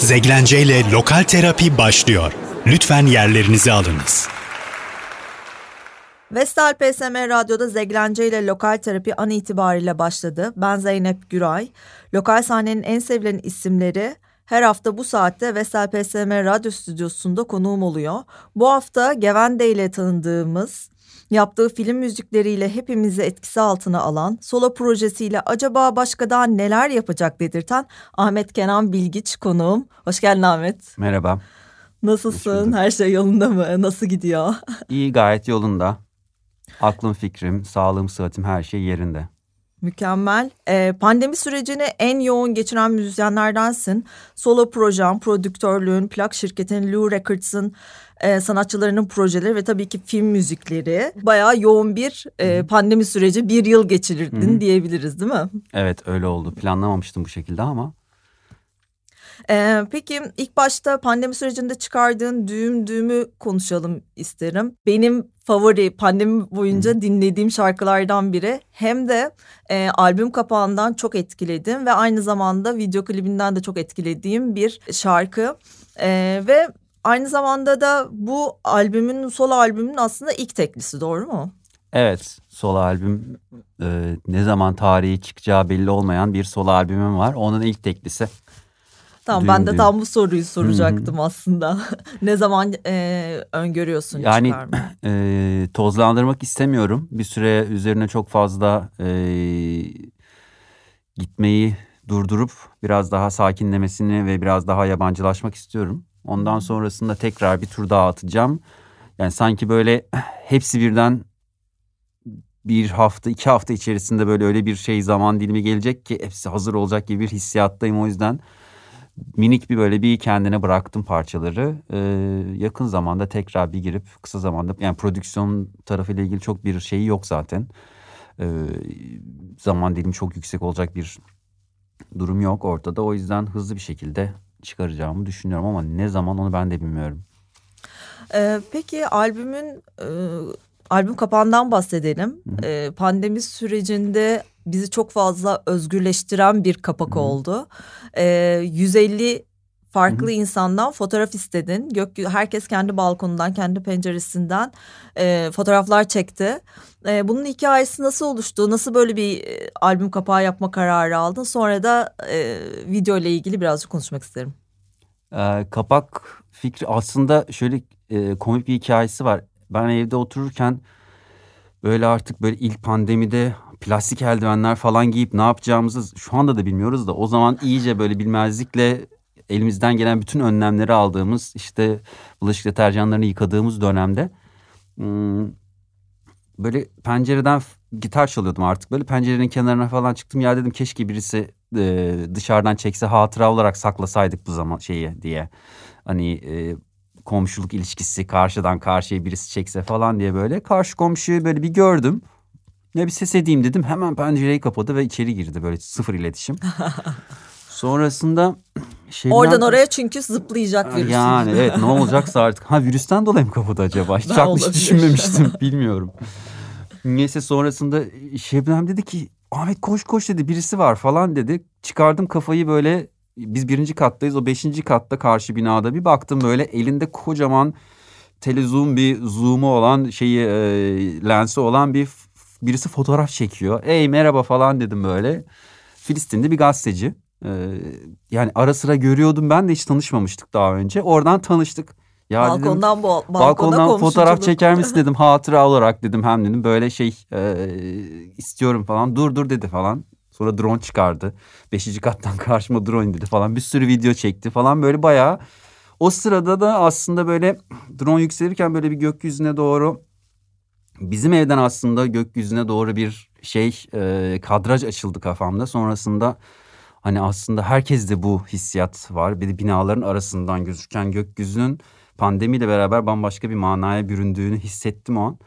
Zeglence ile Lokal Terapi başlıyor. Lütfen yerlerinizi alınız. Vestel PSM Radyo'da Zeglence ile Lokal Terapi an itibariyle başladı. Ben Zeynep Güray. Lokal sahnenin en sevilen isimleri her hafta bu saatte Vestel PSM Radyo Stüdyosu'nda konuğum oluyor. Bu hafta Gevende ile tanıdığımız Yaptığı film müzikleriyle hepimizi etkisi altına alan, solo projesiyle acaba başka daha neler yapacak dedirten Ahmet Kenan Bilgiç konuğum. Hoş geldin Ahmet. Merhaba. Nasılsın? Her şey yolunda mı? Nasıl gidiyor? İyi gayet yolunda. Aklım, fikrim, sağlığım, sıhhatim her şey yerinde. Mükemmel. Ee, pandemi sürecini en yoğun geçiren müzisyenlerdensin. Solo projem, prodüktörlüğün, plak şirketin Lou Records'ın e, sanatçılarının projeleri ve tabii ki film müzikleri. Bayağı yoğun bir e, pandemi süreci bir yıl geçirirdin Hı-hı. diyebiliriz değil mi? Evet öyle oldu. Planlamamıştım bu şekilde ama. Ee, peki ilk başta pandemi sürecinde çıkardığın düğüm düğümü konuşalım isterim. Benim favori pandemi boyunca dinlediğim şarkılardan biri. Hem de e, albüm kapağından çok etkiledim ve aynı zamanda video klibinden de çok etkilediğim bir şarkı. E, ve aynı zamanda da bu albümün, solo albümün aslında ilk teklisi doğru mu? Evet, solo albüm e, ne zaman tarihi çıkacağı belli olmayan bir solo albümüm var. Onun ilk teklisi. Tamam ben de tam bu soruyu soracaktım Hı-hı. aslında. ne zaman e, öngörüyorsun yani, çıkarmayı? E, tozlandırmak istemiyorum. Bir süre üzerine çok fazla e, gitmeyi durdurup biraz daha sakinlemesini ve biraz daha yabancılaşmak istiyorum. Ondan sonrasında tekrar bir tur daha atacağım. Yani sanki böyle hepsi birden bir hafta iki hafta içerisinde böyle öyle bir şey zaman dilimi gelecek ki hepsi hazır olacak gibi bir hissiyattayım o yüzden minik bir böyle bir kendine bıraktım parçaları. Ee, yakın zamanda tekrar bir girip kısa zamanda yani prodüksiyon tarafıyla ilgili çok bir şeyi yok zaten. Ee, zaman dilimi çok yüksek olacak bir durum yok ortada. O yüzden hızlı bir şekilde çıkaracağımı düşünüyorum ama ne zaman onu ben de bilmiyorum. Ee, peki albümün e, albüm kapağından bahsedelim. Ee, pandemi sürecinde bizi çok fazla özgürleştiren bir kapak Hı. oldu. Ee, 150 farklı Hı. insandan fotoğraf istedin. Gök herkes kendi balkonundan, kendi penceresinden e, fotoğraflar çekti. E, bunun hikayesi nasıl oluştu? Nasıl böyle bir e, albüm kapağı yapma kararı aldın? Sonra da e, video ile ilgili birazcık konuşmak isterim. E, kapak fikri aslında şöyle e, komik bir hikayesi var. Ben evde otururken böyle artık böyle ilk pandemide plastik eldivenler falan giyip ne yapacağımızı şu anda da bilmiyoruz da o zaman iyice böyle bilmezlikle elimizden gelen bütün önlemleri aldığımız işte bulaşık deterjanlarını yıkadığımız dönemde hmm, böyle pencereden gitar çalıyordum artık. Böyle pencerenin kenarına falan çıktım. Ya dedim keşke birisi e, dışarıdan çekse hatıra olarak saklasaydık bu zaman şeyi diye. Hani e, komşuluk ilişkisi karşıdan karşıya birisi çekse falan diye böyle. Karşı komşuyu böyle bir gördüm ne bir ses edeyim dedim. Hemen pencereyi kapadı ve içeri girdi böyle sıfır iletişim. Sonrasında şeyden... Oradan oraya çünkü zıplayacak virüs. Yani evet ne olacaksa artık. Ha virüsten dolayı mı kapadı acaba? Hiç hiç düşünmemiştim bilmiyorum. Neyse sonrasında Şebnem dedi ki Ahmet koş koş dedi birisi var falan dedi. Çıkardım kafayı böyle biz birinci kattayız o beşinci katta karşı binada bir baktım böyle elinde kocaman telezoom bir zoom'u olan şeyi e, lensi olan bir birisi fotoğraf çekiyor. Ey merhaba falan dedim böyle. Filistinli bir gazeteci. Ee, yani ara sıra görüyordum ben de hiç tanışmamıştık daha önce. Oradan tanıştık. Ya balkondan dedim, bol, balkondan fotoğraf çeker misin dedim hatıra olarak dedim hem dedim böyle şey e, istiyorum falan dur dur dedi falan. Sonra drone çıkardı. Beşinci kattan karşıma drone dedi falan bir sürü video çekti falan böyle bayağı. O sırada da aslında böyle drone yükselirken böyle bir gökyüzüne doğru bizim evden aslında gökyüzüne doğru bir şey e, kadraj açıldı kafamda. Sonrasında hani aslında herkeste bu hissiyat var. Bir de binaların arasından gözüken gökyüzünün pandemiyle beraber bambaşka bir manaya büründüğünü hissettim o an.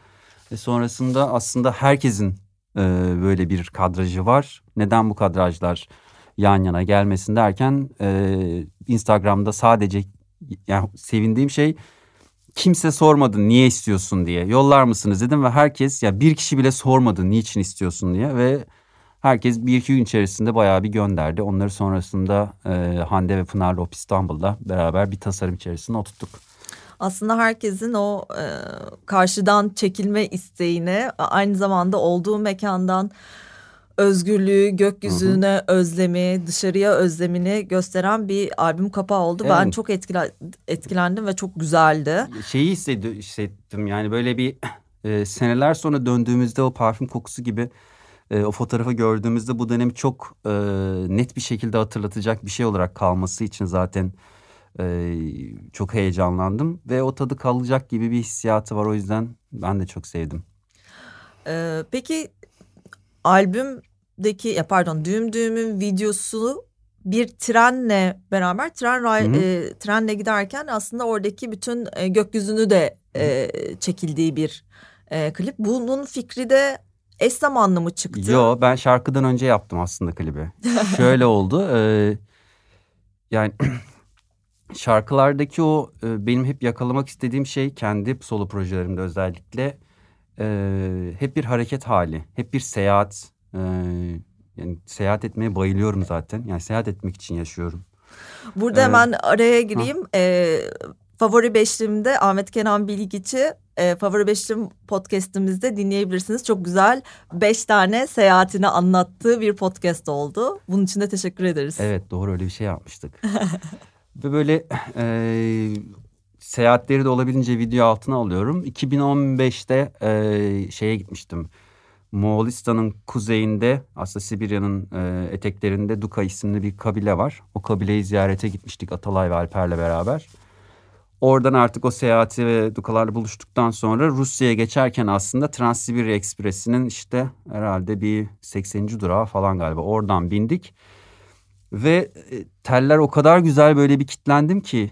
Ve sonrasında aslında herkesin e, böyle bir kadrajı var. Neden bu kadrajlar yan yana gelmesin derken e, Instagram'da sadece yani sevindiğim şey kimse sormadı niye istiyorsun diye. Yollar mısınız dedim ve herkes ya bir kişi bile sormadı niçin istiyorsun diye ve Herkes bir iki gün içerisinde bayağı bir gönderdi. Onları sonrasında e, Hande ve Pınar'la Op İstanbul'da beraber bir tasarım içerisinde oturttuk. Aslında herkesin o e, karşıdan çekilme isteğine aynı zamanda olduğu mekandan özgürlüğü, gökyüzüne hı hı. özlemi, dışarıya özlemini gösteren bir albüm kapağı oldu. Evet. Ben çok etkile, etkilendim ve çok güzeldi. Şeyi hissettim yani böyle bir e, seneler sonra döndüğümüzde o parfüm kokusu gibi e, o fotoğrafı gördüğümüzde bu dönemi çok e, net bir şekilde hatırlatacak bir şey olarak kalması için zaten e, çok heyecanlandım ve o tadı kalacak gibi bir hissiyatı var o yüzden ben de çok sevdim. Ee, peki albümdeki ya pardon düğüm düğümün videosu bir trenle beraber tren ray, e, trenle giderken aslında oradaki bütün e, gökyüzünü de e, çekildiği bir e, klip. Bunun fikri de eş zamanlı mı çıktı? Yo ben şarkıdan önce yaptım aslında klibi. Şöyle oldu. E, yani şarkılardaki o e, benim hep yakalamak istediğim şey kendi solo projelerimde özellikle e, hep bir hareket hali, hep bir seyahat. E, yani seyahat etmeye bayılıyorum zaten. Yani seyahat etmek için yaşıyorum. Burada ee, hemen araya gireyim. E, favori beşlimde Ahmet Kenan Bilgiç'i e, favori beşlim podcastimizde dinleyebilirsiniz. Çok güzel beş tane seyahatini anlattığı bir podcast oldu. Bunun için de teşekkür ederiz. Evet doğru öyle bir şey yapmıştık. Ve böyle e, seyahatleri de olabildiğince video altına alıyorum. 2015'te e, şeye gitmiştim. Moğolistan'ın kuzeyinde aslında Sibirya'nın e, eteklerinde Duka isimli bir kabile var. O kabileyi ziyarete gitmiştik Atalay ve Alper'le beraber. Oradan artık o seyahati ve Dukalarla buluştuktan sonra Rusya'ya geçerken aslında Transsibirya Ekspresi'nin işte herhalde bir 80. durağı falan galiba oradan bindik. Ve e, teller o kadar güzel böyle bir kitlendim ki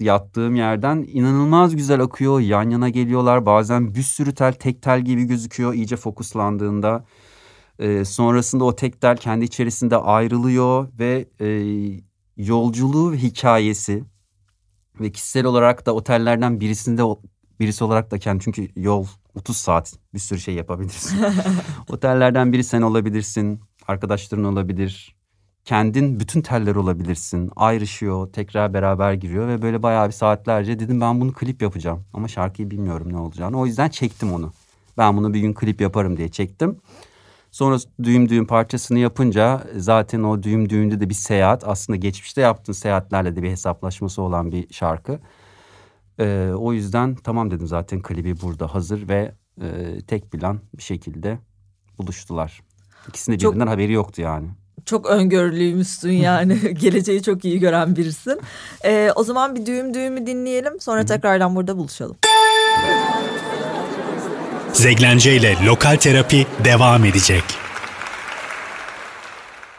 yattığım yerden inanılmaz güzel akıyor. Yan yana geliyorlar. Bazen bir sürü tel tek tel gibi gözüküyor iyice fokuslandığında. Ee, sonrasında o tek tel kendi içerisinde ayrılıyor ve e, yolculuğu hikayesi ve kişisel olarak da otellerden birisinde birisi olarak da kendi çünkü yol 30 saat bir sürü şey yapabilirsin. Otellerden biri sen olabilirsin, arkadaşların olabilir, kendin bütün teller olabilirsin. Ayrışıyor, tekrar beraber giriyor ve böyle bayağı bir saatlerce dedim ben bunu klip yapacağım. Ama şarkıyı bilmiyorum ne olacağını. O yüzden çektim onu. Ben bunu bir gün klip yaparım diye çektim. Sonra düğüm düğüm parçasını yapınca zaten o düğüm düğünde de bir seyahat. Aslında geçmişte yaptığın seyahatlerle de bir hesaplaşması olan bir şarkı. Ee, o yüzden tamam dedim zaten klibi burada hazır ve e, tek plan bir şekilde buluştular. İkisinin birbirinden Çok... haberi yoktu yani çok öngörülüymüşsün yani. Geleceği çok iyi gören birisin. Ee, o zaman bir düğüm düğümü dinleyelim. Sonra tekrardan burada buluşalım. Zeglence ile Lokal Terapi devam edecek.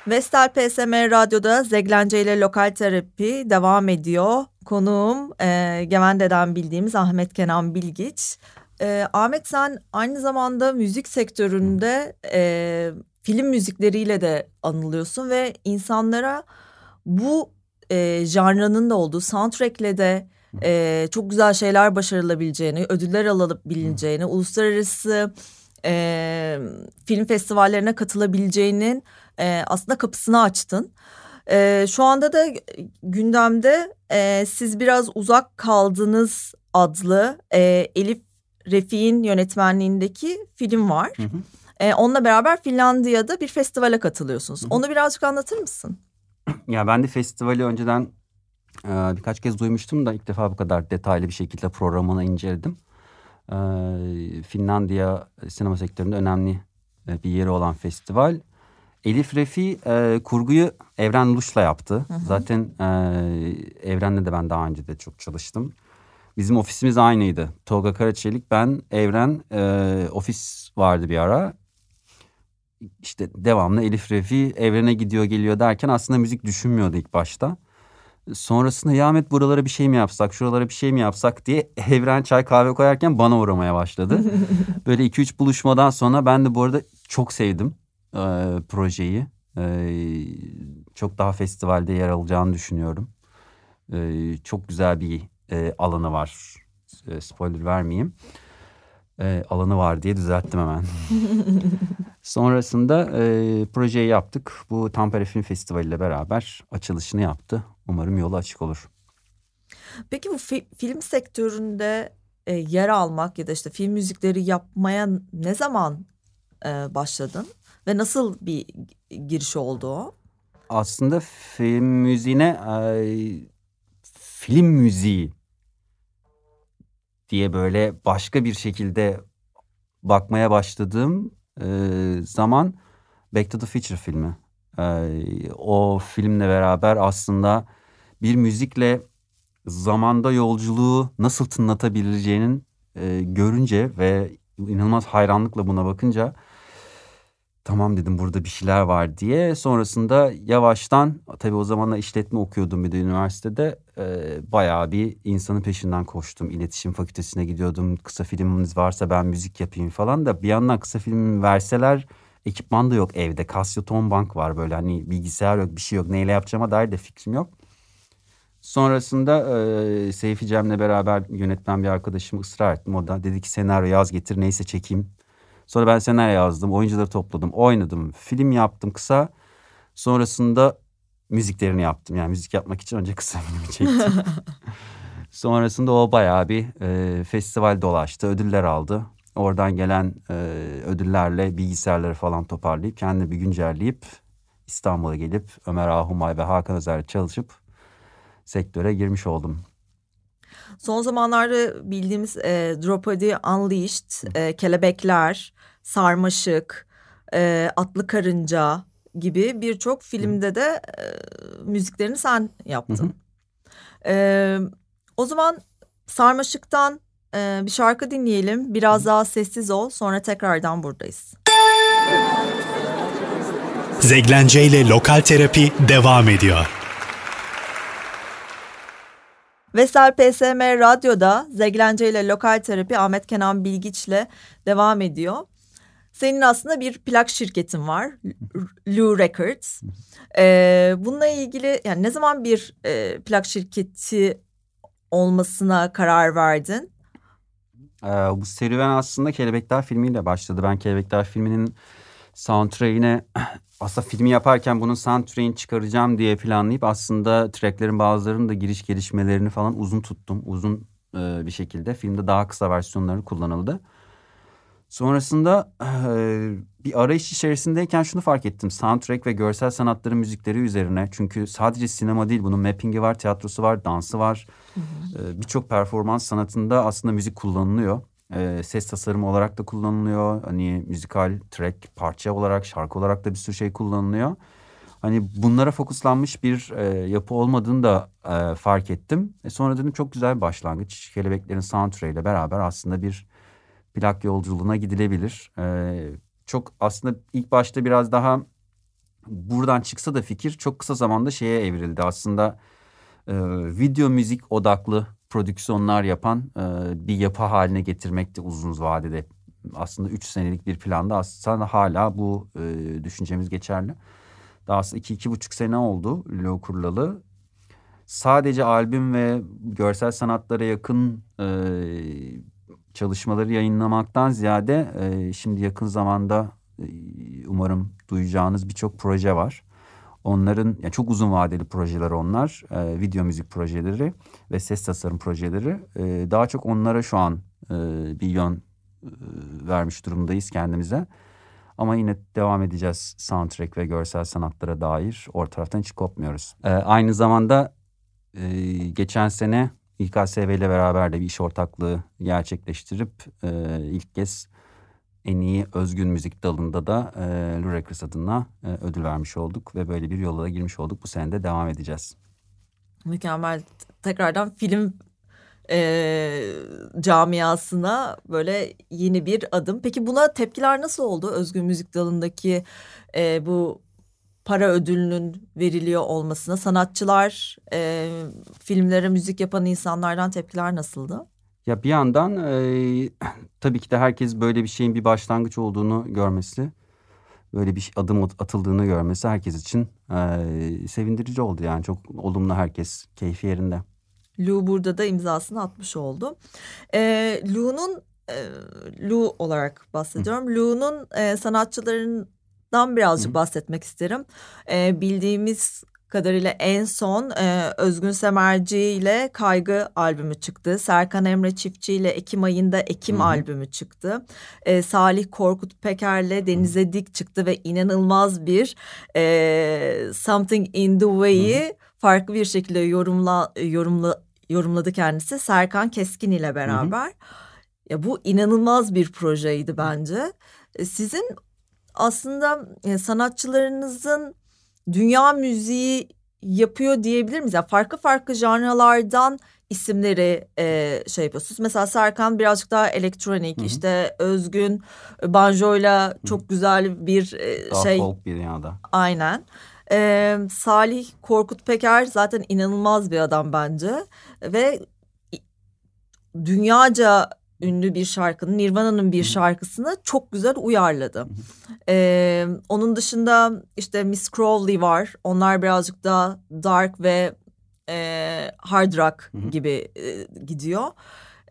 Vestel PSM Radyo'da Zeglence ile Lokal Terapi devam ediyor. Konuğum e, Gevende'den bildiğimiz Ahmet Kenan Bilgiç. E, Ahmet sen aynı zamanda müzik sektöründe e, film müzikleriyle de anılıyorsun ve insanlara bu e, janrının da olduğu soundtrack'le de e, çok güzel şeyler başarılabileceğini, ödüller alabileceğini, uluslararası e, film festivallerine katılabileceğinin e, aslında kapısını açtın. E, şu anda da gündemde e, siz biraz uzak kaldınız adlı e, Elif Refik'in yönetmenliğindeki film var. Hı hı. E, onunla beraber Finlandiya'da bir festivale katılıyorsunuz. Hı. Onu birazcık anlatır mısın? Ya ben de festivali önceden e, birkaç kez duymuştum da ilk defa bu kadar detaylı bir şekilde programını inceledim. E, Finlandiya sinema sektöründe önemli e, bir yeri olan festival. Elif Refi e, kurguyu Evren Luş'la yaptı. Hı hı. Zaten e, Evren'le de ben daha önce de çok çalıştım. Bizim ofisimiz aynıydı. Tolga Karaçelik, ben, Evren e, ofis vardı bir ara işte devamlı Elif Refi evrene gidiyor geliyor derken aslında müzik düşünmüyordu ilk başta. Sonrasında ya Ahmet buralara bir şey mi yapsak, şuralara bir şey mi yapsak diye evren çay kahve koyarken bana uğramaya başladı. Böyle iki üç buluşmadan sonra ben de bu arada çok sevdim e, projeyi. E, çok daha festivalde yer alacağını düşünüyorum. E, çok güzel bir e, alanı var. E, spoiler vermeyeyim. E, alanı var diye düzelttim hemen. Sonrasında e, projeyi yaptık. Bu Tampere Film Festivali ile beraber açılışını yaptı. Umarım yolu açık olur. Peki bu fi- film sektöründe e, yer almak ya da işte film müzikleri yapmaya ne zaman e, başladın? Ve nasıl bir giriş oldu o? Aslında film müziğine e, film müziği diye böyle başka bir şekilde bakmaya başladığım e, zaman Back to the Future filmi. E, o filmle beraber aslında bir müzikle zamanda yolculuğu nasıl tınlatabileceğinin e, görünce ve inanılmaz hayranlıkla buna bakınca tamam dedim burada bir şeyler var diye. Sonrasında yavaştan tabii o zamanlar işletme okuyordum bir de üniversitede. E, bayağı bir insanın peşinden koştum. İletişim fakültesine gidiyordum. Kısa filminiz varsa ben müzik yapayım falan da bir yandan kısa film verseler ekipman da yok evde. Casio Tom Bank var böyle hani bilgisayar yok bir şey yok. Neyle yapacağıma dair de fikrim yok. Sonrasında e, Seyfi Cem'le beraber yönetmen bir arkadaşımı ısrar ettim. O da dedi ki senaryo yaz getir neyse çekeyim. Sonra ben senaryo yazdım, oyuncuları topladım, oynadım, film yaptım kısa. Sonrasında müziklerini yaptım. Yani müzik yapmak için önce kısa filmi çektim. Sonrasında o bayağı bir e, festival dolaştı, ödüller aldı. Oradan gelen e, ödüllerle bilgisayarları falan toparlayıp kendini bir güncelleyip İstanbul'a gelip Ömer Ahumay ve Hakan Özer'le çalışıp sektöre girmiş oldum. Son zamanlarda bildiğimiz e, Draupadi Unleashed, e, Kelebekler, Sarmaşık, e, Atlı Karınca gibi birçok filmde de e, müziklerini sen yaptın. E, o zaman Sarmaşık'tan e, bir şarkı dinleyelim. Biraz daha sessiz ol sonra tekrardan buradayız. Zeglence ile Lokal Terapi devam ediyor. Vesel PSM Radyo'da Zeglence ile Lokal Terapi Ahmet Kenan Bilgiç'le devam ediyor. Senin aslında bir plak şirketin var. Lou Records. Ee, bununla ilgili yani ne zaman bir e, plak şirketi olmasına karar verdin? Ee, bu serüven aslında Kelebekler filmiyle başladı. Ben Kelebekler filminin soundtrack'ine aslında filmi yaparken bunun soundtrack'ini çıkaracağım diye planlayıp aslında tracklerin bazılarının da giriş gelişmelerini falan uzun tuttum. Uzun e, bir şekilde. Filmde daha kısa versiyonları kullanıldı. Sonrasında e, bir arayış içerisindeyken şunu fark ettim. Soundtrack ve görsel sanatları müzikleri üzerine. Çünkü sadece sinema değil bunun mappingi var, tiyatrosu var, dansı var. E, Birçok performans sanatında aslında müzik kullanılıyor. E, ses tasarımı olarak da kullanılıyor. Hani müzikal track, parça olarak, şarkı olarak da bir sürü şey kullanılıyor. Hani bunlara fokuslanmış bir e, yapı olmadığını da e, fark ettim. E, sonra dedim çok güzel bir başlangıç. Kelebeklerin soundtrack ile beraber aslında bir plak yolculuğuna gidilebilir. Ee, çok aslında ilk başta biraz daha buradan çıksa da fikir çok kısa zamanda şeye evrildi. Aslında e, video müzik odaklı prodüksiyonlar yapan e, bir yapı haline getirmekti uzun vadede. Aslında üç senelik bir planda aslında hala bu e, düşüncemiz geçerli. Daha aslında iki, iki buçuk sene oldu Lo kurulalı. Sadece albüm ve görsel sanatlara yakın e, çalışmaları yayınlamaktan ziyade e, şimdi yakın zamanda e, umarım duyacağınız birçok proje var. Onların yani çok uzun vadeli projeler onlar. E, video müzik projeleri ve ses tasarım projeleri. E, daha çok onlara şu an e, bir yön e, vermiş durumdayız kendimize. Ama yine devam edeceğiz soundtrack ve görsel sanatlara dair. O taraftan hiç kopmuyoruz. E, aynı zamanda e, geçen sene İKSV ile beraber de bir iş ortaklığı gerçekleştirip e, ilk kez en iyi özgün müzik dalında da e, Lou Records adına e, ödül vermiş olduk ve böyle bir yola da girmiş olduk. Bu sene de devam edeceğiz. Mükemmel. Tekrardan film e, camiasına böyle yeni bir adım. Peki buna tepkiler nasıl oldu? Özgün müzik dalındaki e, bu para ödülünün veriliyor olmasına sanatçılar, e, filmlere müzik yapan insanlardan tepkiler nasıldı? Ya bir yandan e, tabii ki de herkes böyle bir şeyin bir başlangıç olduğunu görmesi, böyle bir adım atıldığını görmesi herkes için e, sevindirici oldu yani çok olumlu herkes keyfi yerinde. Lou burada da imzasını atmış oldu. E, Lou'nun e, Lou olarak bahsediyorum. Lou'nun e, sanatçılarından birazcık Hı. bahsetmek isterim. E, bildiğimiz kadarıyla en son e, Özgün Semerci ile Kaygı albümü çıktı. Serkan Emre Çiftçi ile Ekim ayında Ekim Hı -hı. albümü çıktı. E, Salih Korkut Peker'le Denize Dik çıktı ve inanılmaz bir e, Something in the Way'i farklı bir şekilde yorumla yorumla yorumladı kendisi Serkan Keskin ile beraber. Hı -hı. Ya bu inanılmaz bir projeydi bence. Sizin aslında e, sanatçılarınızın dünya müziği yapıyor diyebilir miyiz? Yani farklı farklı janralardan isimleri e, şey yapıyorsunuz. Mesela Serkan birazcık daha elektronik, Hı-hı. işte Özgün banjoyla çok Hı-hı. güzel bir e, daha şey. folk bir dünyada. Aynen. E, Salih Korkut Peker zaten inanılmaz bir adam bence ve dünyaca ünlü bir şarkının Nirvana'nın bir şarkısını çok güzel uyarladı. Ee, onun dışında işte Miss Crowley var. Onlar birazcık daha dark ve e, hard rock gibi e, gidiyor.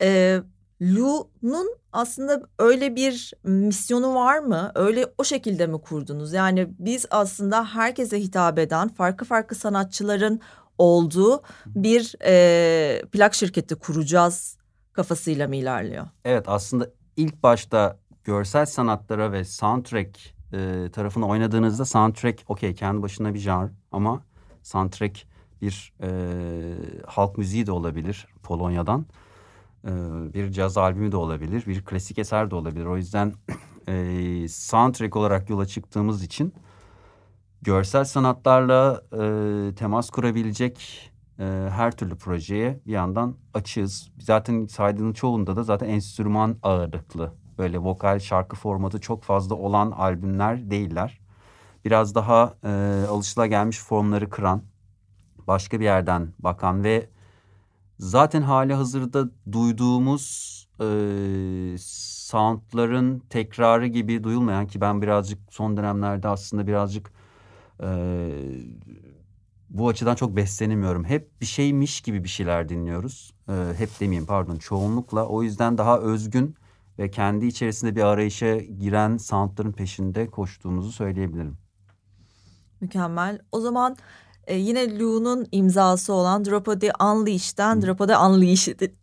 E, Lou'nun aslında öyle bir misyonu var mı? Öyle o şekilde mi kurdunuz? Yani biz aslında herkese hitap eden farklı farklı sanatçıların olduğu bir e, plak şirketi kuracağız kafasıyla mı ilerliyor? Evet aslında ilk başta görsel sanatlara ve soundtrack e, tarafını oynadığınızda soundtrack okey kendi başına bir jar ama soundtrack bir e, halk müziği de olabilir Polonya'dan. E, bir caz albümü de olabilir, bir klasik eser de olabilir. O yüzden e, soundtrack olarak yola çıktığımız için görsel sanatlarla e, temas kurabilecek e, her türlü projeye bir yandan açığız. Zaten saydığın çoğunda da zaten enstrüman ağırlıklı. Böyle vokal şarkı formatı çok fazla olan albümler değiller. Biraz daha e, alışılagelmiş formları kıran, başka bir yerden bakan ve zaten hali hazırda duyduğumuz e, soundların tekrarı gibi duyulmayan ki ben birazcık son dönemlerde aslında birazcık e, bu açıdan çok beslenemiyorum. Hep bir şeymiş gibi bir şeyler dinliyoruz. Ee, hep demeyeyim pardon çoğunlukla. O yüzden daha özgün ve kendi içerisinde bir arayışa giren soundların peşinde koştuğumuzu söyleyebilirim. Mükemmel. O zaman e, yine Lou'nun imzası olan Drop the Unleashed'den Drop the Unleashed'i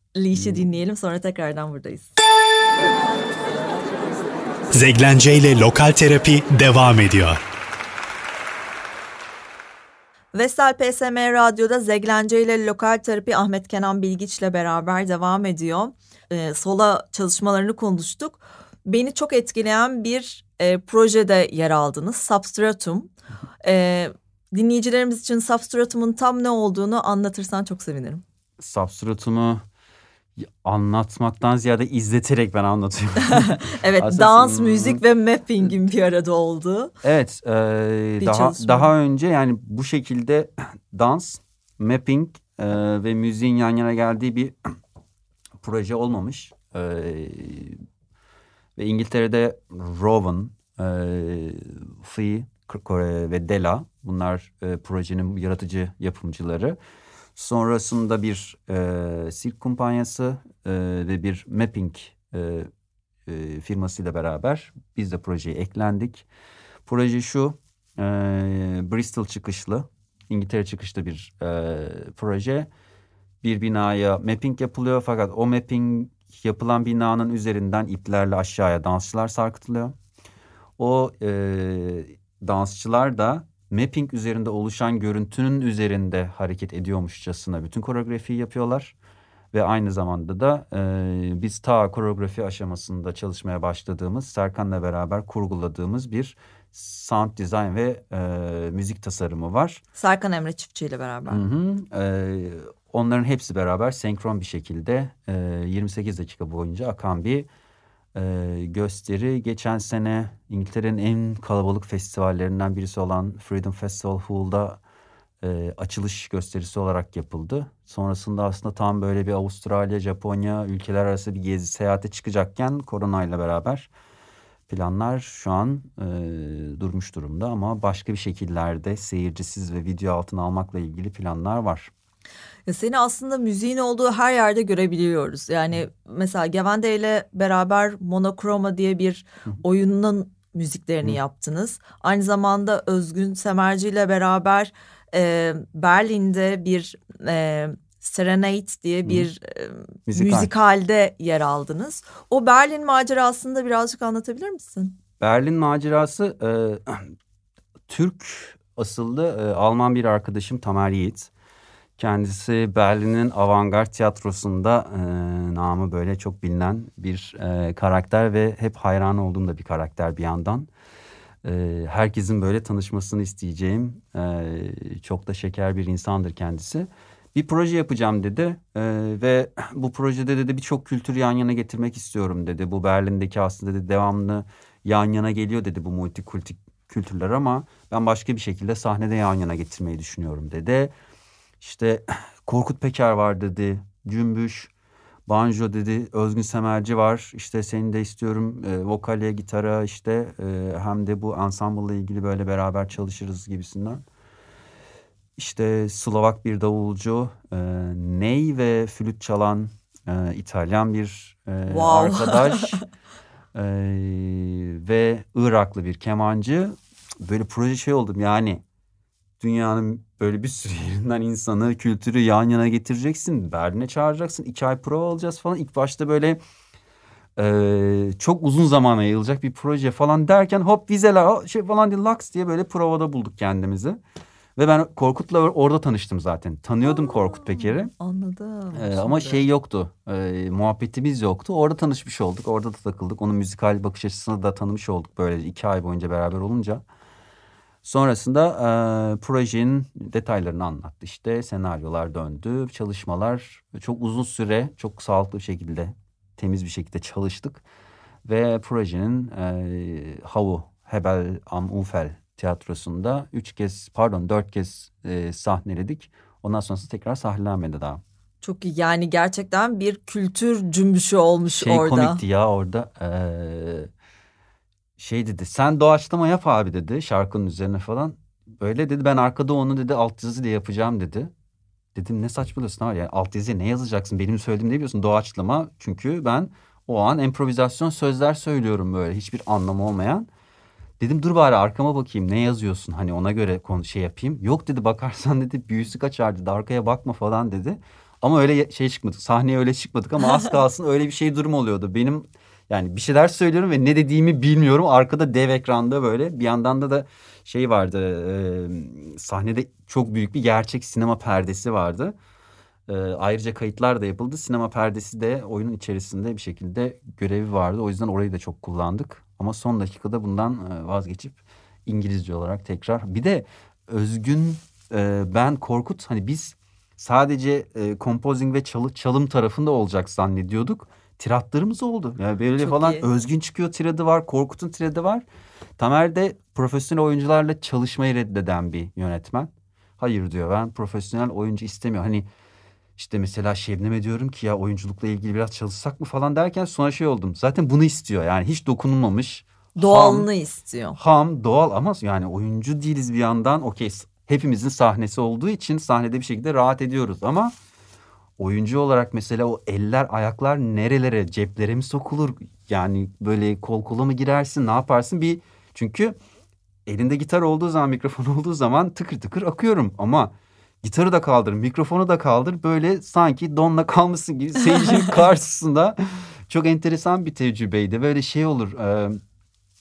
dinleyelim. Sonra tekrardan buradayız. Zeglence ile Lokal Terapi devam ediyor. Vestel PSM Radyo'da Zeglence ile Lokal Terapi Ahmet Kenan Bilgiç ile beraber devam ediyor. Ee, sola çalışmalarını konuştuk. Beni çok etkileyen bir e, projede yer aldınız. Substratum. Ee, dinleyicilerimiz için Substratum'un tam ne olduğunu anlatırsan çok sevinirim. Substratum'u anlatmaktan ziyade izleterek ben anlatıyorum. evet Aslında, dans, müzik ve mapping'in bir arada olduğu. Evet e, daha çalışma. daha önce yani bu şekilde dans, mapping e, ve müziğin yan yana geldiği bir proje olmamış. E, ve İngiltere'de Rowan, e, Fee ve Dela bunlar e, projenin yaratıcı yapımcıları. Sonrasında bir e, sirk kumpanyası e, ve bir mapping e, e, firmasıyla beraber biz de projeye eklendik. Proje şu, e, Bristol çıkışlı, İngiltere çıkışlı bir e, proje. Bir binaya mapping yapılıyor fakat o mapping yapılan binanın üzerinden iplerle aşağıya dansçılar sarkıtılıyor. O e, dansçılar da mapping üzerinde oluşan görüntünün üzerinde hareket ediyormuşçasına bütün koreografiyi yapıyorlar. Ve aynı zamanda da e, biz ta koreografi aşamasında çalışmaya başladığımız Serkan'la beraber kurguladığımız bir sound design ve e, müzik tasarımı var. Serkan Emre Çiftçi ile beraber. Hı hı. E, onların hepsi beraber senkron bir şekilde e, 28 dakika boyunca akan bir e, gösteri geçen sene İngiltere'nin en kalabalık festivallerinden birisi olan Freedom Festival Hall'da e, açılış gösterisi olarak yapıldı. Sonrasında aslında tam böyle bir Avustralya, Japonya ülkeler arası bir gezi seyahate çıkacakken koronayla beraber planlar şu an e, durmuş durumda ama başka bir şekillerde seyircisiz ve video altına almakla ilgili planlar var. Ya seni aslında müziğin olduğu her yerde görebiliyoruz. Yani mesela Gevende ile beraber Monokroma diye bir oyunun müziklerini yaptınız. Aynı zamanda Özgün Semerci ile beraber e, Berlin'de bir e, Serenade diye bir e, Müzikal. müzikalde yer aldınız. O Berlin macerasını da birazcık anlatabilir misin? Berlin macerası e, Türk asıllı e, Alman bir arkadaşım Tamer Yiğit. Kendisi Berlin'in avantgard tiyatrosunda e, namı böyle çok bilinen bir e, karakter ve hep hayran olduğum da bir karakter bir yandan. E, herkesin böyle tanışmasını isteyeceğim e, çok da şeker bir insandır kendisi. Bir proje yapacağım dedi e, ve bu projede dedi birçok kültür yan yana getirmek istiyorum dedi. Bu Berlin'deki aslında dedi devamlı yan yana geliyor dedi bu multikulti kültürler ama ben başka bir şekilde sahnede yan yana getirmeyi düşünüyorum dedi. İşte Korkut Peker var dedi, Cümbüş, Banjo dedi, Özgün Semerci var. İşte seni de istiyorum e, vokale, gitara işte e, hem de bu ansamblla ilgili böyle beraber çalışırız gibisinden. İşte Slovak bir davulcu, e, ney ve flüt çalan e, İtalyan bir e, Wow. arkadaş e, ve Iraklı bir kemancı. Böyle proje şey oldum yani dünyanın böyle bir sürü yerinden insanı, kültürü yan yana getireceksin. Berlin'e çağıracaksın. iki ay prova alacağız falan. İlk başta böyle e, çok uzun zamana yayılacak bir proje falan derken hop vizeler şey falan diye laks diye böyle provada bulduk kendimizi. Ve ben Korkut'la orada tanıştım zaten. Tanıyordum Korkut Peker'i. Anladım. Ee, ama şey yoktu. Ee, muhabbetimiz yoktu. Orada tanışmış olduk. Orada da takıldık. Onun müzikal bakış açısını da tanımış olduk böyle iki ay boyunca beraber olunca. Sonrasında e, projenin detaylarını anlattı. İşte senaryolar döndü, çalışmalar çok uzun süre çok sağlıklı bir şekilde, temiz bir şekilde çalıştık. Ve projenin e, Havu Hebel am Ufel tiyatrosunda üç kez pardon dört kez e, sahneledik. Ondan sonrası tekrar sahnelenmedi daha. Çok iyi. Yani gerçekten bir kültür cümbüşü olmuş Şey orada. komikti ya orada. eee, şey dedi sen doğaçlama yap abi dedi şarkının üzerine falan. Böyle dedi ben arkada onu dedi alt yazı diye yapacağım dedi. Dedim ne saçmalıyorsun abi yani alt yazıya ne yazacaksın benim söylediğim ne biliyorsun doğaçlama. Çünkü ben o an improvizasyon sözler söylüyorum böyle hiçbir anlamı olmayan. Dedim dur bari arkama bakayım ne yazıyorsun hani ona göre konu şey yapayım. Yok dedi bakarsan dedi büyüsü kaçar dedi arkaya bakma falan dedi. Ama öyle şey çıkmadık sahneye öyle çıkmadık ama az kalsın öyle bir şey durum oluyordu. Benim yani bir şeyler söylüyorum ve ne dediğimi bilmiyorum. Arkada dev ekranda böyle bir yandan da da şey vardı e, sahnede çok büyük bir gerçek sinema perdesi vardı. E, ayrıca kayıtlar da yapıldı. Sinema perdesi de oyunun içerisinde bir şekilde görevi vardı. O yüzden orayı da çok kullandık. Ama son dakikada bundan vazgeçip İngilizce olarak tekrar. Bir de Özgün, e, ben Korkut hani biz sadece e, composing ve çalı, çalım tarafında olacak zannediyorduk. Tiratlarımız oldu. Yani böyle Çok falan iyi. Özgün çıkıyor tiradı var, Korkut'un tiradı var. Tamer de profesyonel oyuncularla çalışmayı reddeden bir yönetmen. Hayır diyor ben profesyonel oyuncu istemiyorum. Hani işte mesela Şebnem'e diyorum ki ya oyunculukla ilgili biraz çalışsak mı falan derken sonra şey oldum. Zaten bunu istiyor yani hiç dokunulmamış. Doğalını istiyor. Ham, doğal ama yani oyuncu değiliz bir yandan. Okey hepimizin sahnesi olduğu için sahnede bir şekilde rahat ediyoruz ama oyuncu olarak mesela o eller ayaklar nerelere? Ceplere mi sokulur? Yani böyle kol kola mı girersin? Ne yaparsın? Bir çünkü elinde gitar olduğu zaman mikrofon olduğu zaman tıkır tıkır akıyorum. Ama gitarı da kaldır mikrofonu da kaldır. Böyle sanki donla kalmışsın gibi seyircinin karşısında. Çok enteresan bir tecrübeydi. Böyle şey olur e,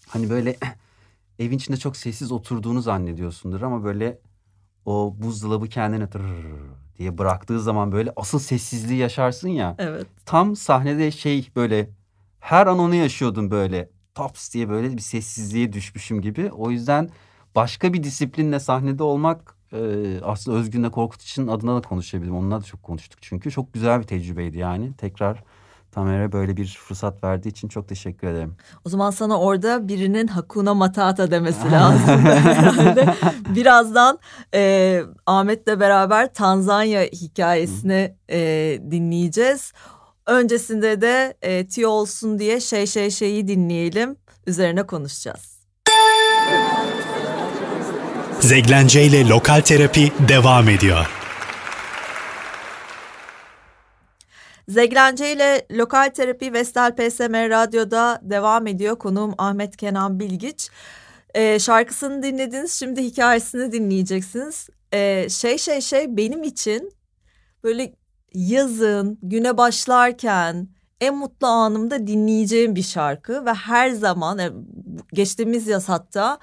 hani böyle evin içinde çok sessiz oturduğunu zannediyorsundur ama böyle o buzdolabı kendine tırr diye bıraktığı zaman böyle asıl sessizliği yaşarsın ya. Evet. Tam sahnede şey böyle her an onu yaşıyordum böyle tops diye böyle bir sessizliğe düşmüşüm gibi. O yüzden başka bir disiplinle sahnede olmak e, aslında Özgün'le Korkut için adına da konuşabilirim. Onunla da çok konuştuk çünkü çok güzel bir tecrübeydi yani. Tekrar Tamer'e böyle bir fırsat verdiği için çok teşekkür ederim. O zaman sana orada birinin Hakuna Matata demesi lazım. herhalde. Birazdan e, Ahmet'le beraber Tanzanya hikayesini e, dinleyeceğiz. Öncesinde de e, Tio olsun diye şey şey şeyi dinleyelim. Üzerine konuşacağız. Zeglence ile Lokal Terapi devam ediyor. Zeglence ile Lokal Terapi Vestel PSM Radyo'da devam ediyor. Konuğum Ahmet Kenan Bilgiç. Ee, şarkısını dinlediniz şimdi hikayesini dinleyeceksiniz. Ee, şey şey şey benim için böyle yazın güne başlarken en mutlu anımda dinleyeceğim bir şarkı ve her zaman e, geçtiğimiz yaz hatta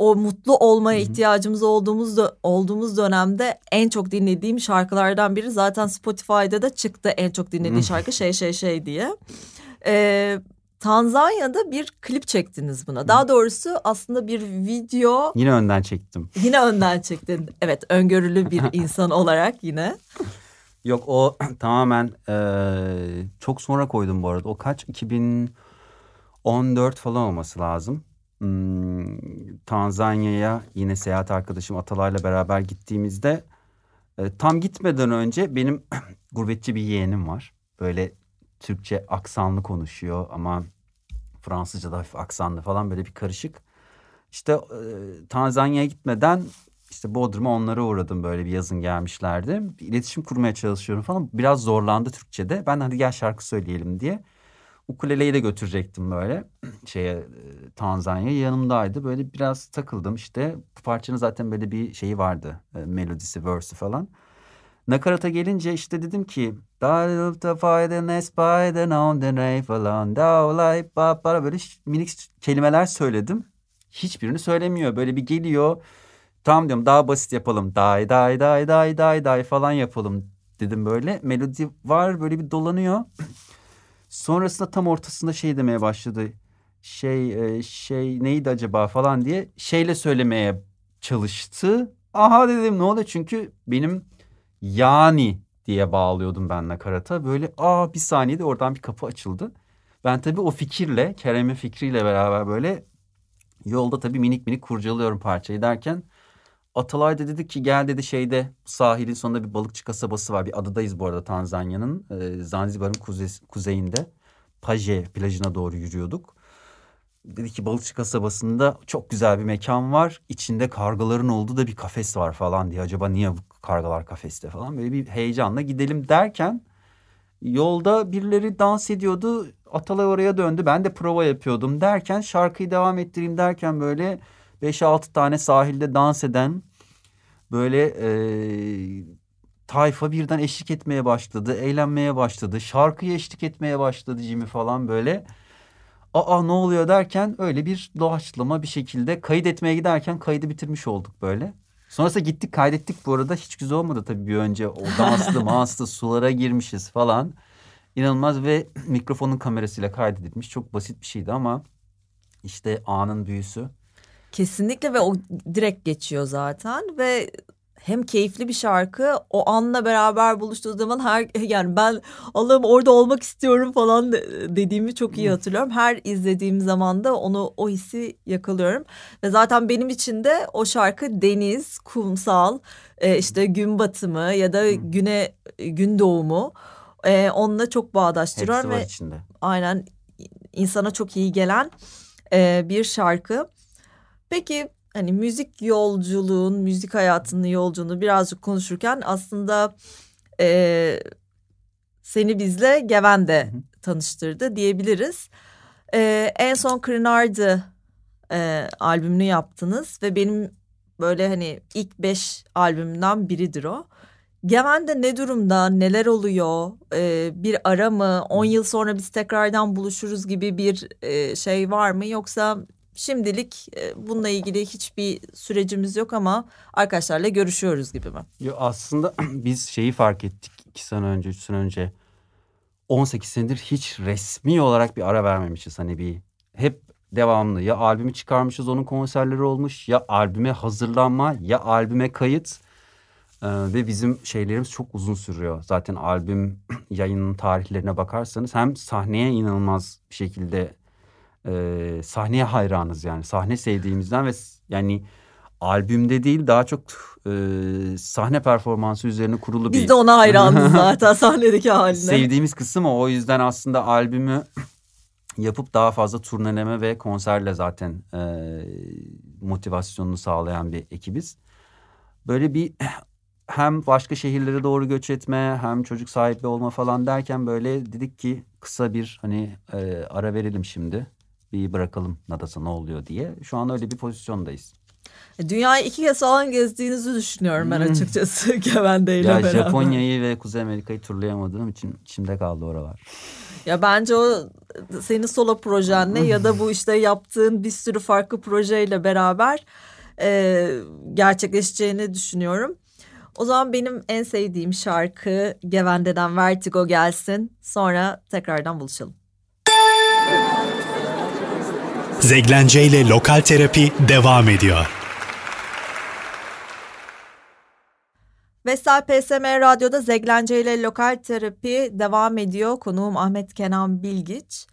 o mutlu olmaya Hı-hı. ihtiyacımız olduğumuz da, olduğumuz dönemde en çok dinlediğim şarkılardan biri zaten Spotify'da da çıktı en çok dinlediği şarkı şey şey şey diye. Ee, Tanzanya'da bir klip çektiniz buna. Daha doğrusu aslında bir video. Yine önden çektim. Yine önden çektin. Evet öngörülü bir insan olarak yine. Yok o tamamen e, çok sonra koydum bu arada. O kaç? 2014 falan olması lazım. Hmm, Tanzanya'ya yine seyahat arkadaşım Atalay'la beraber gittiğimizde e, tam gitmeden önce benim gurbetçi bir yeğenim var. Böyle Türkçe aksanlı konuşuyor ama Fransızca da hafif aksanlı falan böyle bir karışık. İşte e, Tanzanya'ya gitmeden işte Bodrum'a onlara uğradım böyle bir yazın gelmişlerdi. Bir iletişim kurmaya çalışıyorum falan. Biraz zorlandı Türkçe'de. Ben hadi gel şarkı söyleyelim diye. Ukuleleyi de götürecektim böyle şeye e, Tanzanya yanımdaydı. Böyle biraz takıldım işte. Bu parçanın zaten böyle bir şeyi vardı. E, melodisi, verse'ü falan. Nakarata gelince işte dedim ki böyle minik kelimeler söyledim. Hiçbirini söylemiyor. Böyle bir geliyor. Tamam diyorum daha basit yapalım. Day day day day day day falan yapalım dedim böyle. Melodi var böyle bir dolanıyor. Sonrasında tam ortasında şey demeye başladı. Şey e, şey neydi acaba falan diye şeyle söylemeye çalıştı. Aha dedim ne oluyor çünkü benim yani diye bağlıyordum ben nakarata. Böyle aa bir saniyede oradan bir kapı açıldı. Ben tabii o fikirle Kerem'in fikriyle beraber böyle yolda tabii minik minik kurcalıyorum parçayı derken Atalay da dedi ki gel dedi şeyde sahilin sonunda bir balıkçı kasabası var. Bir adadayız bu arada Tanzanya'nın. Ee, Zanzibar'ın kuze, kuzeyinde. Paje plajına doğru yürüyorduk. Dedi ki balıkçı kasabasında çok güzel bir mekan var. İçinde kargaların olduğu da bir kafes var falan diye. Acaba niye kargalar kafeste falan. Böyle bir heyecanla gidelim derken yolda birileri dans ediyordu. Atalay oraya döndü. Ben de prova yapıyordum derken şarkıyı devam ettireyim derken böyle 5-6 tane sahilde dans eden böyle e, tayfa birden eşlik etmeye başladı. Eğlenmeye başladı. Şarkıya eşlik etmeye başladı Jimmy falan böyle. Aa ne oluyor derken öyle bir doğaçlama bir şekilde kayıt etmeye giderken kaydı bitirmiş olduk böyle. Sonrasında gittik kaydettik bu arada hiç güzel olmadı tabii bir önce. O danslı manslı sulara girmişiz falan. İnanılmaz ve mikrofonun kamerasıyla kaydedilmiş. Çok basit bir şeydi ama işte anın büyüsü. Kesinlikle ve o direkt geçiyor zaten ve hem keyifli bir şarkı o anla beraber buluştuğu zaman her yani ben Allah'ım orada olmak istiyorum falan dediğimi çok iyi hatırlıyorum. Her izlediğim zaman da onu o hissi yakalıyorum ve zaten benim için de o şarkı deniz, kumsal, e, işte gün batımı ya da güne gün doğumu e, onunla çok bağdaştırıyorum ve içinde. aynen insana çok iyi gelen e, bir şarkı. Peki hani müzik yolculuğun, müzik hayatının yolculuğunu birazcık konuşurken aslında e, seni bizle Geven de tanıştırdı diyebiliriz. E, en son Kırnardı e, albümünü yaptınız ve benim böyle hani ilk beş albümümden biridir o. Geven'de ne durumda, neler oluyor, ee, bir ara mı, on yıl sonra biz tekrardan buluşuruz gibi bir e, şey var mı? Yoksa Şimdilik e, bununla ilgili hiçbir sürecimiz yok ama arkadaşlarla görüşüyoruz gibi mi? Yo, aslında biz şeyi fark ettik iki sene önce, üç sene önce. 18 senedir hiç resmi olarak bir ara vermemişiz. Hani bir hep devamlı ya albümü çıkarmışız onun konserleri olmuş ya albüme hazırlanma ya albüme kayıt. Ee, ve bizim şeylerimiz çok uzun sürüyor. Zaten albüm yayının tarihlerine bakarsanız hem sahneye inanılmaz bir şekilde e, sahneye hayranız yani sahne sevdiğimizden ve yani albümde değil daha çok e, sahne performansı üzerine kurulu bir... Biz de ona hayranız zaten sahnedeki haline. Sevdiğimiz kısım o. O yüzden aslında albümü yapıp daha fazla turneleme ve konserle zaten e, motivasyonunu sağlayan bir ekibiz. Böyle bir hem başka şehirlere doğru göç etme hem çocuk sahibi olma falan derken böyle dedik ki kısa bir hani e, ara verelim şimdi. Bir bırakalım Nadas'a ne oluyor diye. Şu an öyle bir pozisyondayız. E, dünyayı iki kez falan gezdiğinizi düşünüyorum ben Hmm. açıkçası Ya beraber. Japonya'yı ve Kuzey Amerika'yı turlayamadığım için içimde kaldı oralar. Ya bence o senin solo projenle ya da bu işte yaptığın bir sürü farklı projeyle beraber e, gerçekleşeceğini düşünüyorum. O zaman benim en sevdiğim şarkı Gevende'den Vertigo gelsin. Sonra tekrardan buluşalım. Zeglence ile Lokal Terapi devam ediyor. Vestel PSM Radyo'da Zeglence ile Lokal Terapi devam ediyor. Konuğum Ahmet Kenan Bilgiç.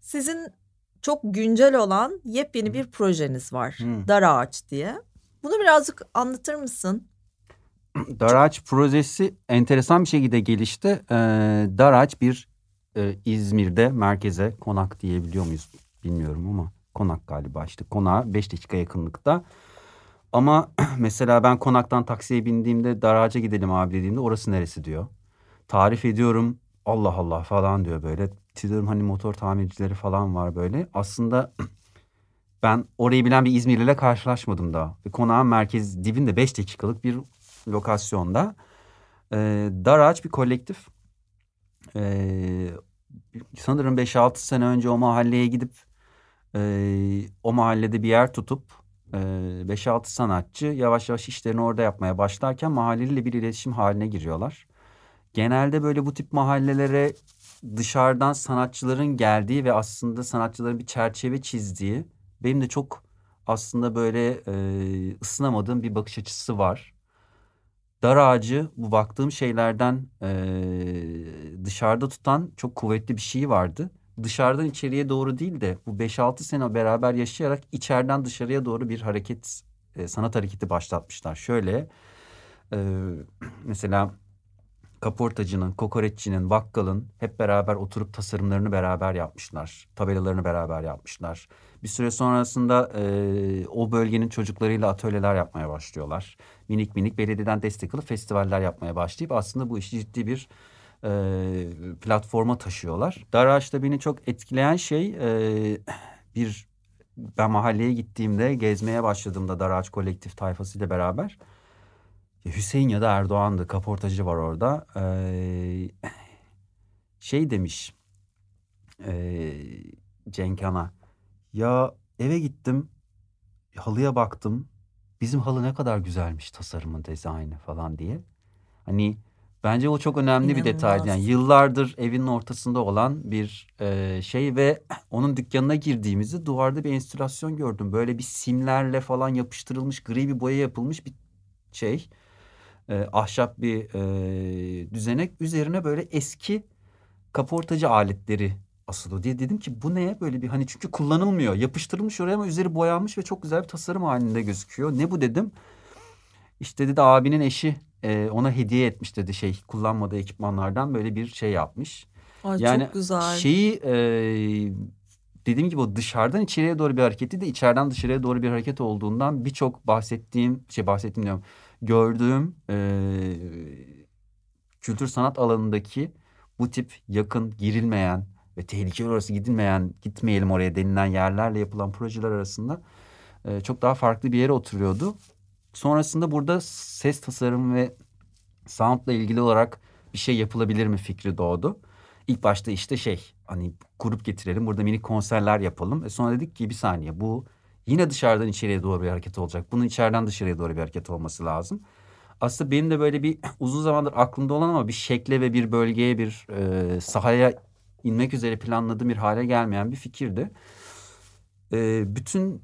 Sizin çok güncel olan yepyeni bir projeniz var. Hmm. Dar Ağaç diye. Bunu birazcık anlatır mısın? Daraç projesi enteresan bir şekilde gelişti. Ee, Daraç bir e, İzmir'de merkeze konak diyebiliyor muyuz bilmiyorum ama konak galiba işte konağa 5 dakika yakınlıkta. Ama mesela ben konaktan taksiye bindiğimde Daraç'a gidelim abi dediğimde orası neresi diyor. Tarif ediyorum Allah Allah falan diyor böyle. Diyorum hani motor tamircileri falan var böyle. Aslında ben orayı bilen bir İzmirliyle karşılaşmadım daha. Konağın merkez dibinde 5 dakikalık bir lokasyonda. Ee, Daraç bir kolektif. Ee, sanırım 5-6 sene önce o mahalleye gidip e, o mahallede bir yer tutup e, 5-6 sanatçı yavaş yavaş işlerini orada yapmaya başlarken mahalleliyle bir iletişim haline giriyorlar. Genelde böyle bu tip mahallelere dışarıdan sanatçıların geldiği ve aslında sanatçıların bir çerçeve çizdiği benim de çok aslında böyle e, ısınamadığım bir bakış açısı var. Dar ağacı bu baktığım şeylerden e, dışarıda tutan çok kuvvetli bir şey vardı. Dışarıdan içeriye doğru değil de bu 5-6 sene beraber yaşayarak içeriden dışarıya doğru bir hareket, e, sanat hareketi başlatmışlar. Şöyle e, mesela kaportacının, kokoreççinin, bakkalın hep beraber oturup tasarımlarını beraber yapmışlar. Tabelalarını beraber yapmışlar. Bir süre sonrasında e, o bölgenin çocuklarıyla atölyeler yapmaya başlıyorlar. Minik minik belediyeden destek alıp festivaller yapmaya başlayıp aslında bu işi ciddi bir e, platforma taşıyorlar. Daraç'ta beni çok etkileyen şey e, bir ben mahalleye gittiğimde gezmeye başladığımda Daraç kolektif tayfasıyla beraber Hüseyin ya da Erdoğan'dı kaportacı var orada. Ee, şey demiş e, Cenk Han'a ya eve gittim halıya baktım bizim halı ne kadar güzelmiş tasarımı dizaynı falan diye. Hani bence o çok önemli bir detaydı. Yani İnanılmaz. yıllardır evinin ortasında olan bir e, şey ve onun dükkanına girdiğimizde duvarda bir enstülasyon gördüm. Böyle bir simlerle falan yapıştırılmış gri bir boya yapılmış bir şey e, ahşap bir e, düzenek üzerine böyle eski kaportacı aletleri asılı diye dedim ki bu ne böyle bir hani çünkü kullanılmıyor yapıştırılmış oraya ama üzeri boyanmış ve çok güzel bir tasarım halinde gözüküyor ne bu dedim işte dedi abinin eşi e, ona hediye etmiş dedi şey kullanmadığı ekipmanlardan böyle bir şey yapmış Ay yani çok güzel. şeyi e, dediğim gibi o dışarıdan içeriye doğru bir hareketi de içeriden dışarıya doğru bir hareket olduğundan birçok bahsettiğim şey bahsettiğim diyorum gördüğüm e, kültür sanat alanındaki bu tip yakın girilmeyen ve tehlikeli orası gidilmeyen gitmeyelim oraya denilen yerlerle yapılan projeler arasında e, çok daha farklı bir yere oturuyordu. Sonrasında burada ses tasarımı ve soundla ilgili olarak bir şey yapılabilir mi fikri doğdu. İlk başta işte şey hani grup getirelim burada minik konserler yapalım. E sonra dedik ki bir saniye bu yine dışarıdan içeriye doğru bir hareket olacak. Bunun içeriden dışarıya doğru bir hareket olması lazım. Aslında benim de böyle bir uzun zamandır aklımda olan ama bir şekle ve bir bölgeye bir e, sahaya inmek üzere planladığım bir hale gelmeyen bir fikirdi. E, bütün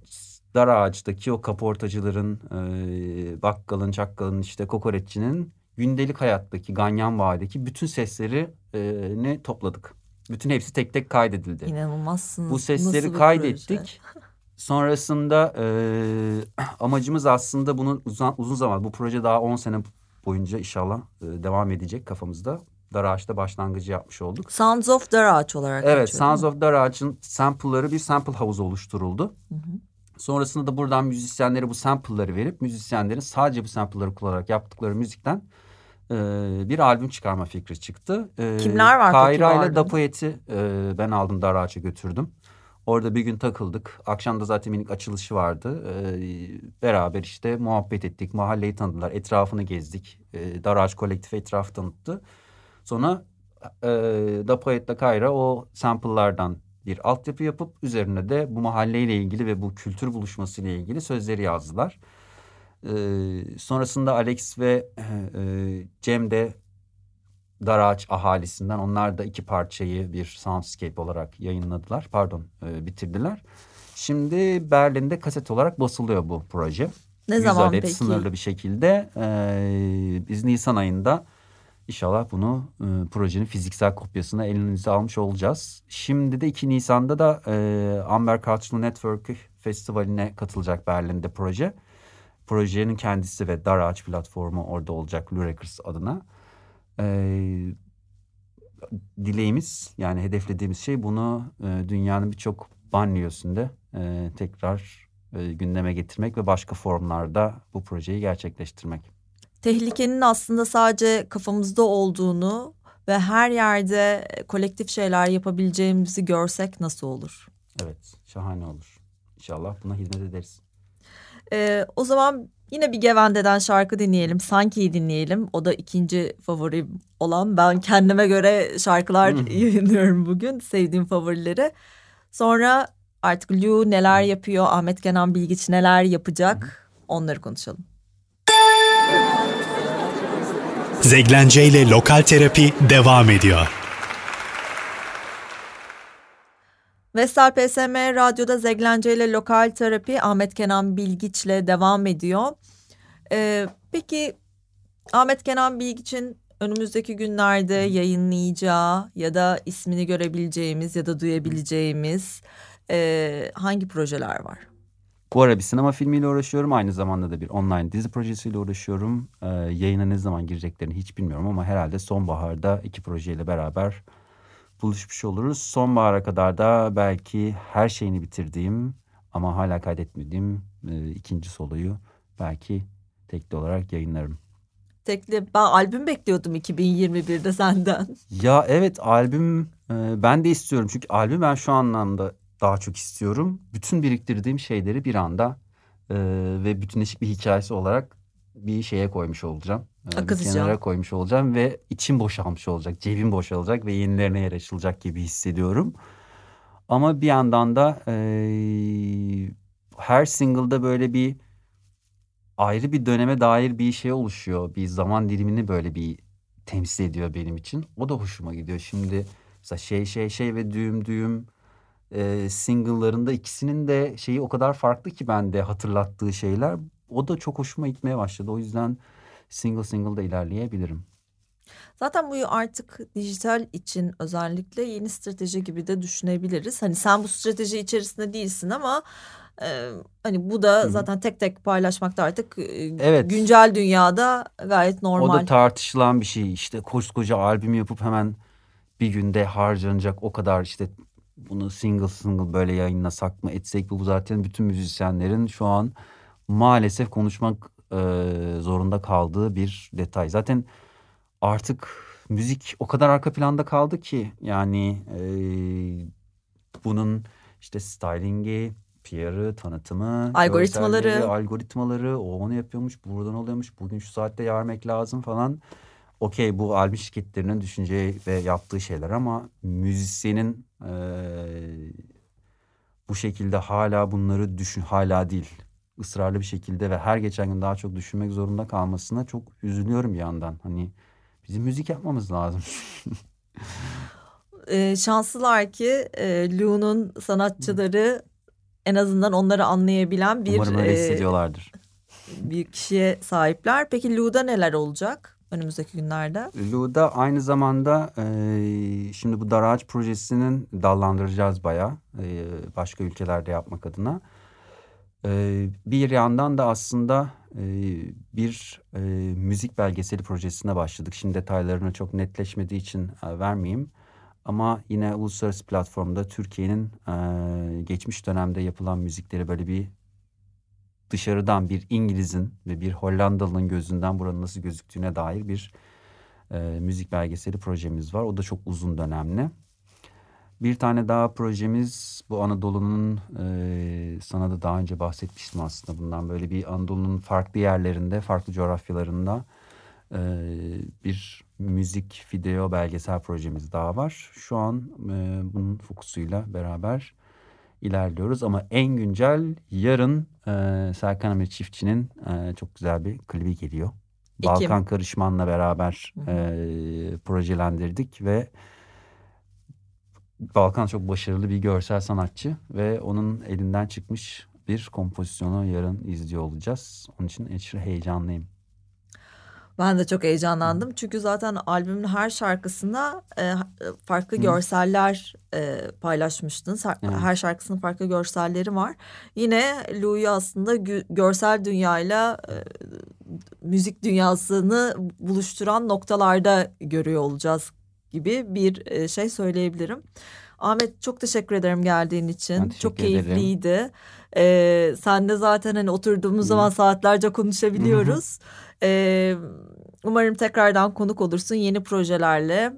dar ağaçtaki o kaportacıların, e, bakkalın, çakkalın, işte kokoreççinin gündelik hayattaki ganyan vadideki bütün sesleri e, ne topladık. Bütün hepsi tek tek kaydedildi. İnanılmazsınız. Bu Nasıl sesleri bir kaydettik. Sonrasında e, amacımız aslında bunun uzun, uzun zaman bu proje daha 10 sene boyunca inşallah e, devam edecek kafamızda. Dar Ağaç'ta başlangıcı yapmış olduk. Sounds of Dar Ağaç olarak Evet, geçiyor, Sounds of Dar Ağaç'ın sample'ları bir sample havuzu oluşturuldu. Hı hı. Sonrasında da buradan müzisyenlere bu sample'ları verip müzisyenlerin sadece bu sample'ları kullanarak yaptıkları müzikten e, bir albüm çıkarma fikri çıktı. E, Kimler var Kayra ile Dapoet'i e, ben aldım Daraç'a götürdüm. Orada bir gün takıldık. Akşam da zaten minik açılışı vardı. E, beraber işte muhabbet ettik. Mahalleyi tanıdılar. Etrafını gezdik. E, Daraç kolektifi etrafı tanıttı. Sonra e, Dapoet'le Kayra o sample'lardan bir altyapı yapıp üzerine de bu mahalleyle ilgili ve bu kültür buluşması ile ilgili sözleri yazdılar. Ee, sonrasında Alex ve e, Cem de Daraç ahalisinden onlar da iki parçayı bir soundscape olarak yayınladılar. Pardon e, bitirdiler. Şimdi Berlin'de kaset olarak basılıyor bu proje. Ne 100 zaman adet peki? sınırlı bir şekilde. E, biz Nisan ayında İnşallah bunu e, projenin fiziksel kopyasını elinize almış olacağız. Şimdi de 2 Nisan'da da e, Amber Cultural Network Festivali'ne katılacak Berlin'de proje. Projenin kendisi ve Daraç platformu orada olacak Blue Records adına. E, dileğimiz yani hedeflediğimiz şey bunu e, dünyanın birçok banliyosunda e, tekrar e, gündeme getirmek ve başka formlarda bu projeyi gerçekleştirmek. Tehlikenin aslında sadece kafamızda olduğunu ve her yerde kolektif şeyler yapabileceğimizi görsek nasıl olur? Evet, şahane olur. İnşallah buna hizmet ederiz. Ee, o zaman yine bir Gevende'den şarkı dinleyelim. Sanki'yi dinleyelim. O da ikinci favorim olan. Ben kendime göre şarkılar yayınlıyorum bugün. Sevdiğim favorileri. Sonra artık Lou neler yapıyor, Ahmet Kenan Bilgiç neler yapacak onları konuşalım. Zeglence ile Lokal Terapi devam ediyor. Vestel PSM Radyo'da Zeglence ile Lokal Terapi Ahmet Kenan Bilgiç'le devam ediyor. Ee, peki Ahmet Kenan Bilgiç'in önümüzdeki günlerde yayınlayacağı ya da ismini görebileceğimiz ya da duyabileceğimiz e, hangi projeler var? Bu ara bir sinema filmiyle uğraşıyorum. Aynı zamanda da bir online dizi projesiyle uğraşıyorum. Ee, yayına ne zaman gireceklerini hiç bilmiyorum ama herhalde sonbaharda iki projeyle beraber buluşmuş oluruz. Sonbahara kadar da belki her şeyini bitirdiğim ama hala kaydetmediğim e, ikinci soloyu belki tekli olarak yayınlarım. Tekli ben albüm bekliyordum 2021'de senden. Ya evet albüm e, ben de istiyorum. Çünkü albüm ben şu anlamda daha çok istiyorum. Bütün biriktirdiğim şeyleri bir anda e, ve bütünleşik bir hikayesi olarak bir şeye koymuş olacağım. E, bir Akıtacağım. kenara koymuş olacağım ve içim boşalmış olacak. Cebim boşalacak ve yenilerine yer açılacak gibi hissediyorum. Ama bir yandan da e, her single'da böyle bir ayrı bir döneme dair bir şey oluşuyor. Bir zaman dilimini böyle bir temsil ediyor benim için. O da hoşuma gidiyor. Şimdi mesela şey şey şey ve düğüm düğüm e, single'larında ikisinin de şeyi o kadar farklı ki bende hatırlattığı şeyler. O da çok hoşuma gitmeye başladı. O yüzden single single da ilerleyebilirim. Zaten bu artık dijital için özellikle yeni strateji gibi de düşünebiliriz. Hani sen bu strateji içerisinde değilsin ama e, hani bu da zaten tek tek paylaşmakta artık e, Evet. güncel dünyada gayet normal. O da tartışılan bir şey. İşte koskoca albüm yapıp hemen bir günde harcanacak o kadar işte bunu single single böyle yayınlasak mı etsek mi? Bu zaten bütün müzisyenlerin şu an maalesef konuşmak e, zorunda kaldığı bir detay. Zaten artık müzik o kadar arka planda kaldı ki yani e, bunun işte stylingi, PR'ı, tanıtımı, Algoritmaları. algoritmaları, o onu yapıyormuş, buradan oluyormuş, bugün şu saatte vermek lazım falan. Okey bu albüm şirketlerinin düşüneceği ve yaptığı şeyler ama müzisyenin eee, bu şekilde hala bunları düşün hala değil ısrarlı bir şekilde ve her geçen gün daha çok düşünmek zorunda kalmasına çok üzülüyorum bir yandan. Hani bizim müzik yapmamız lazım. E, şanslılar ki e, Lou'nun sanatçıları en azından onları anlayabilen bir Umarım öyle e, hissediyorlardır. bir kişiye sahipler. Peki Lou'da neler olacak önümüzdeki günlerde? Lu'da aynı zamanda eee, şimdi bu dar ağaç projesinin dallandıracağız bayağı eee, başka ülkelerde yapmak adına. Eee, bir yandan da aslında eee, bir eee, müzik belgeseli projesine başladık. Şimdi detaylarını çok netleşmediği için e, vermeyeyim. Ama yine uluslararası platformda Türkiye'nin eee, geçmiş dönemde yapılan müzikleri böyle bir dışarıdan bir İngiliz'in ve bir Hollandalı'nın gözünden buranın nasıl gözüktüğüne dair bir e, müzik belgeseli projemiz var. O da çok uzun dönemli. Bir tane daha projemiz bu Anadolu'nun e, sana da daha önce bahsetmiştim aslında bundan böyle bir Anadolu'nun farklı yerlerinde, farklı coğrafyalarında e, bir müzik, video, belgesel projemiz daha var. Şu an e, bunun fokusuyla beraber ilerliyoruz ama en güncel yarın e, Serkan Amir Çiftçi'nin e, çok güzel bir klibi geliyor. Ekim. Balkan Karışman'la beraber e, projelendirdik ve Balkan çok başarılı bir görsel sanatçı ve onun elinden çıkmış bir kompozisyonu yarın izliyor olacağız. Onun için aşırı heyecanlıyım. Ben de çok heyecanlandım çünkü zaten albümün her şarkısında e, farklı Hı. görseller e, paylaşmıştın. Ser- Evet. Her şarkısının farklı görselleri var. Yine Louis'i aslında gü- görsel dünyayla e, müzik dünyasını buluşturan noktalarda görüyor olacağız gibi bir e, şey söyleyebilirim. Ahmet çok teşekkür ederim geldiğin için. Çok ederim. keyifliydi. Ee, sen de zaten hani oturduğumuz Hı. zaman saatlerce konuşabiliyoruz. Ee, umarım tekrardan konuk olursun yeni projelerle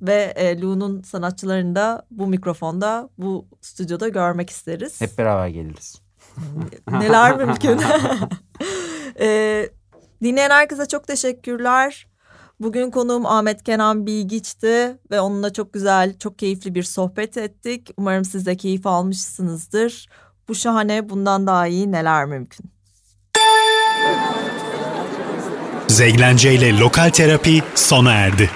ve e, Lou'nun sanatçılarını da bu mikrofonda, bu stüdyoda görmek isteriz. Hep beraber geliriz. Neler mümkün. Ee, dinleyen herkese çok teşekkürler. Bugün konuğum Ahmet Kenan Bilgiç'ti ve onunla çok güzel, çok keyifli bir sohbet ettik. Umarım siz de keyif almışsınızdır. Bu şahane bundan daha iyi neler mümkün. Zeglence ile Lokal Terapi sona erdi.